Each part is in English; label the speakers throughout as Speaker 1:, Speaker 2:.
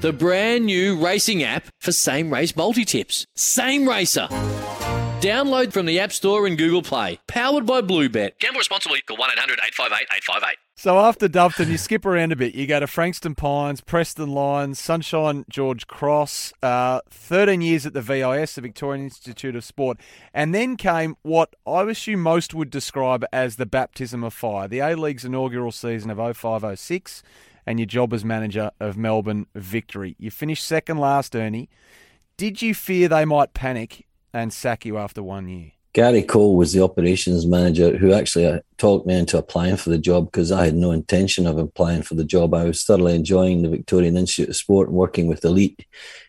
Speaker 1: the brand new racing app for same race multi tips. Same Racer. Download from the App Store and Google Play. Powered by Bluebet. Gamble responsibly. Call 1 800 858 858.
Speaker 2: So after Doveton, you skip around a bit. You go to Frankston Pines, Preston Lions, Sunshine George Cross, uh, 13 years at the VIS, the Victorian Institute of Sport. And then came what I assume most would describe as the baptism of fire, the A League's inaugural season of 05 06, and your job as manager of Melbourne Victory. You finished second last, Ernie. Did you fear they might panic and sack you after one year?
Speaker 3: Gary Cole was the operations manager who actually uh, talked me into applying for the job because I had no intention of applying for the job. I was thoroughly enjoying the Victorian Institute of Sport and working with elite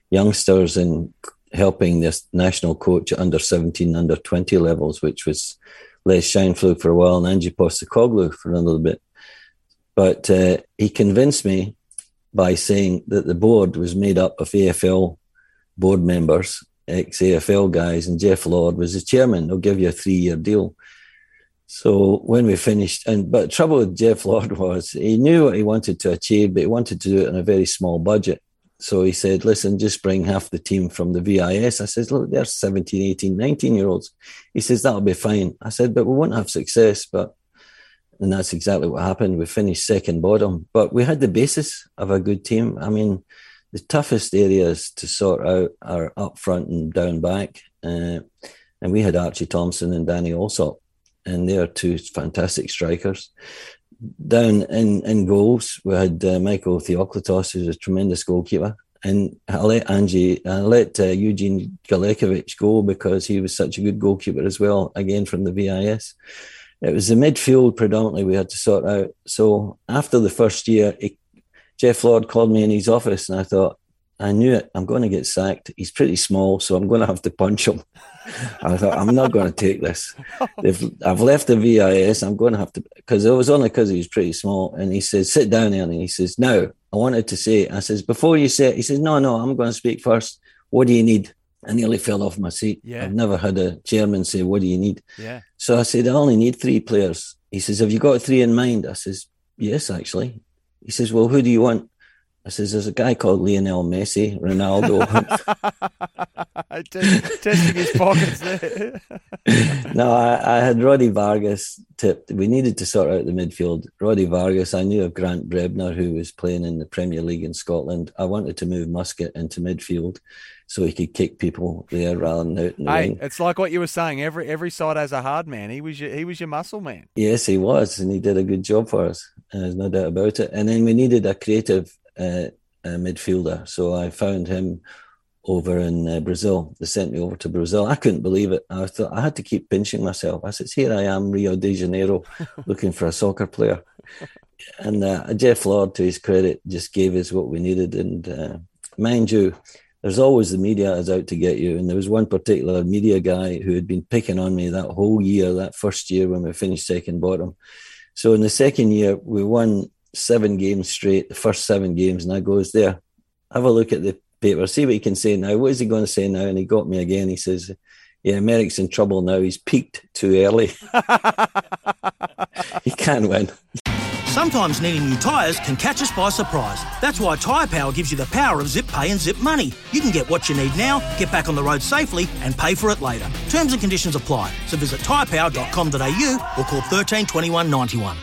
Speaker 3: youngsters and helping this national coach at under 17, under 20 levels, which was Les Scheinpflug for a while and Ange Postecoglou for a little bit. But uh, he convinced me by saying that the board was made up of AFL board members ex AFL guys, and Geoff Lord was the chairman. They'll give you a three year deal. So when we finished, and but trouble with Geoff Lord was he knew what he wanted to achieve, but he wanted to do it on a very small budget. So he said, listen, just bring half the team from the VIS. I says, look, they're 17, 18, 19 year olds. He says, that'll be fine. I said, but we won't have success. But, and that's exactly what happened. We finished second bottom, but we had the basis of a good team. I mean, the toughest areas to sort out are up front and down back. Uh, and we had Archie Thompson and Danny Allsop, and they are two fantastic strikers. Down in, in goals, we had uh, Michael Theoklitos, who's a tremendous goalkeeper. And I let Angie, I let uh, Eugene Galekovic go because he was such a good goalkeeper as well, again from the VIS. It was the midfield predominantly we had to sort out. So after the first year, it Geoff Lord called me in his office, and I thought, I knew it. I'm going to get sacked. He's pretty small, so I'm going to have to punch him. I thought, I'm not going to take this. I've left the VIS, I'm going to have to, because it was only because he was pretty small. And he says, sit down. And he says, now, I wanted to say, I says, before you say it, he says, no, no, I'm going to speak first. What do you need? I nearly fell off my seat. Yeah. I've never had a chairman say, what do you need?
Speaker 2: Yeah.
Speaker 3: So I said, I only need three players. He says, have you got three in mind? I says, yes, actually. He says, Well, who do you want? I says, There's a guy called Lionel Messi, Ronaldo.
Speaker 2: Testing his pockets there.
Speaker 3: no, I, I, had Roddy Vargas We needed to sort out the midfield. Roddy Vargas, I knew of Grant Brebner, who was playing in the Premier League in Scotland. I wanted to move Muscat into midfield so he could kick people there rather than out in the
Speaker 2: hey. It's like what you were saying. Every every side has a hard man. He was your he was your muscle man.
Speaker 3: Yes, he was, and he did a good job for us. There's no doubt about it. And then we needed a creative uh, uh, midfielder, so I found him over in uh, Brazil. They sent me over to Brazil. I couldn't believe it. I thought I had to keep pinching myself. I said, "Here I am, Rio de Janeiro, looking for a soccer player." And uh, Geoff Lord, to his credit, just gave us what we needed. And uh, mind you, there's always the media is out to get you. And there was one particular media guy who had been picking on me that whole year, that first year when we finished second bottom. So in the second year, we won seven games straight, the first seven games, and I goes there, have a look at the paper, see what he can say now. What is he going to say now? And he got me again. He says, "Yeah, Merrick's in trouble now. He's peaked too early. he can't win."
Speaker 4: Sometimes needing new tyres can catch us by surprise. That's why Tyre Power gives you the power of zip pay and zip money. You can get what you need now, get back on the road safely, and pay for it later. Terms and conditions apply. So visit tyrepower.com.au or call 13 21 91.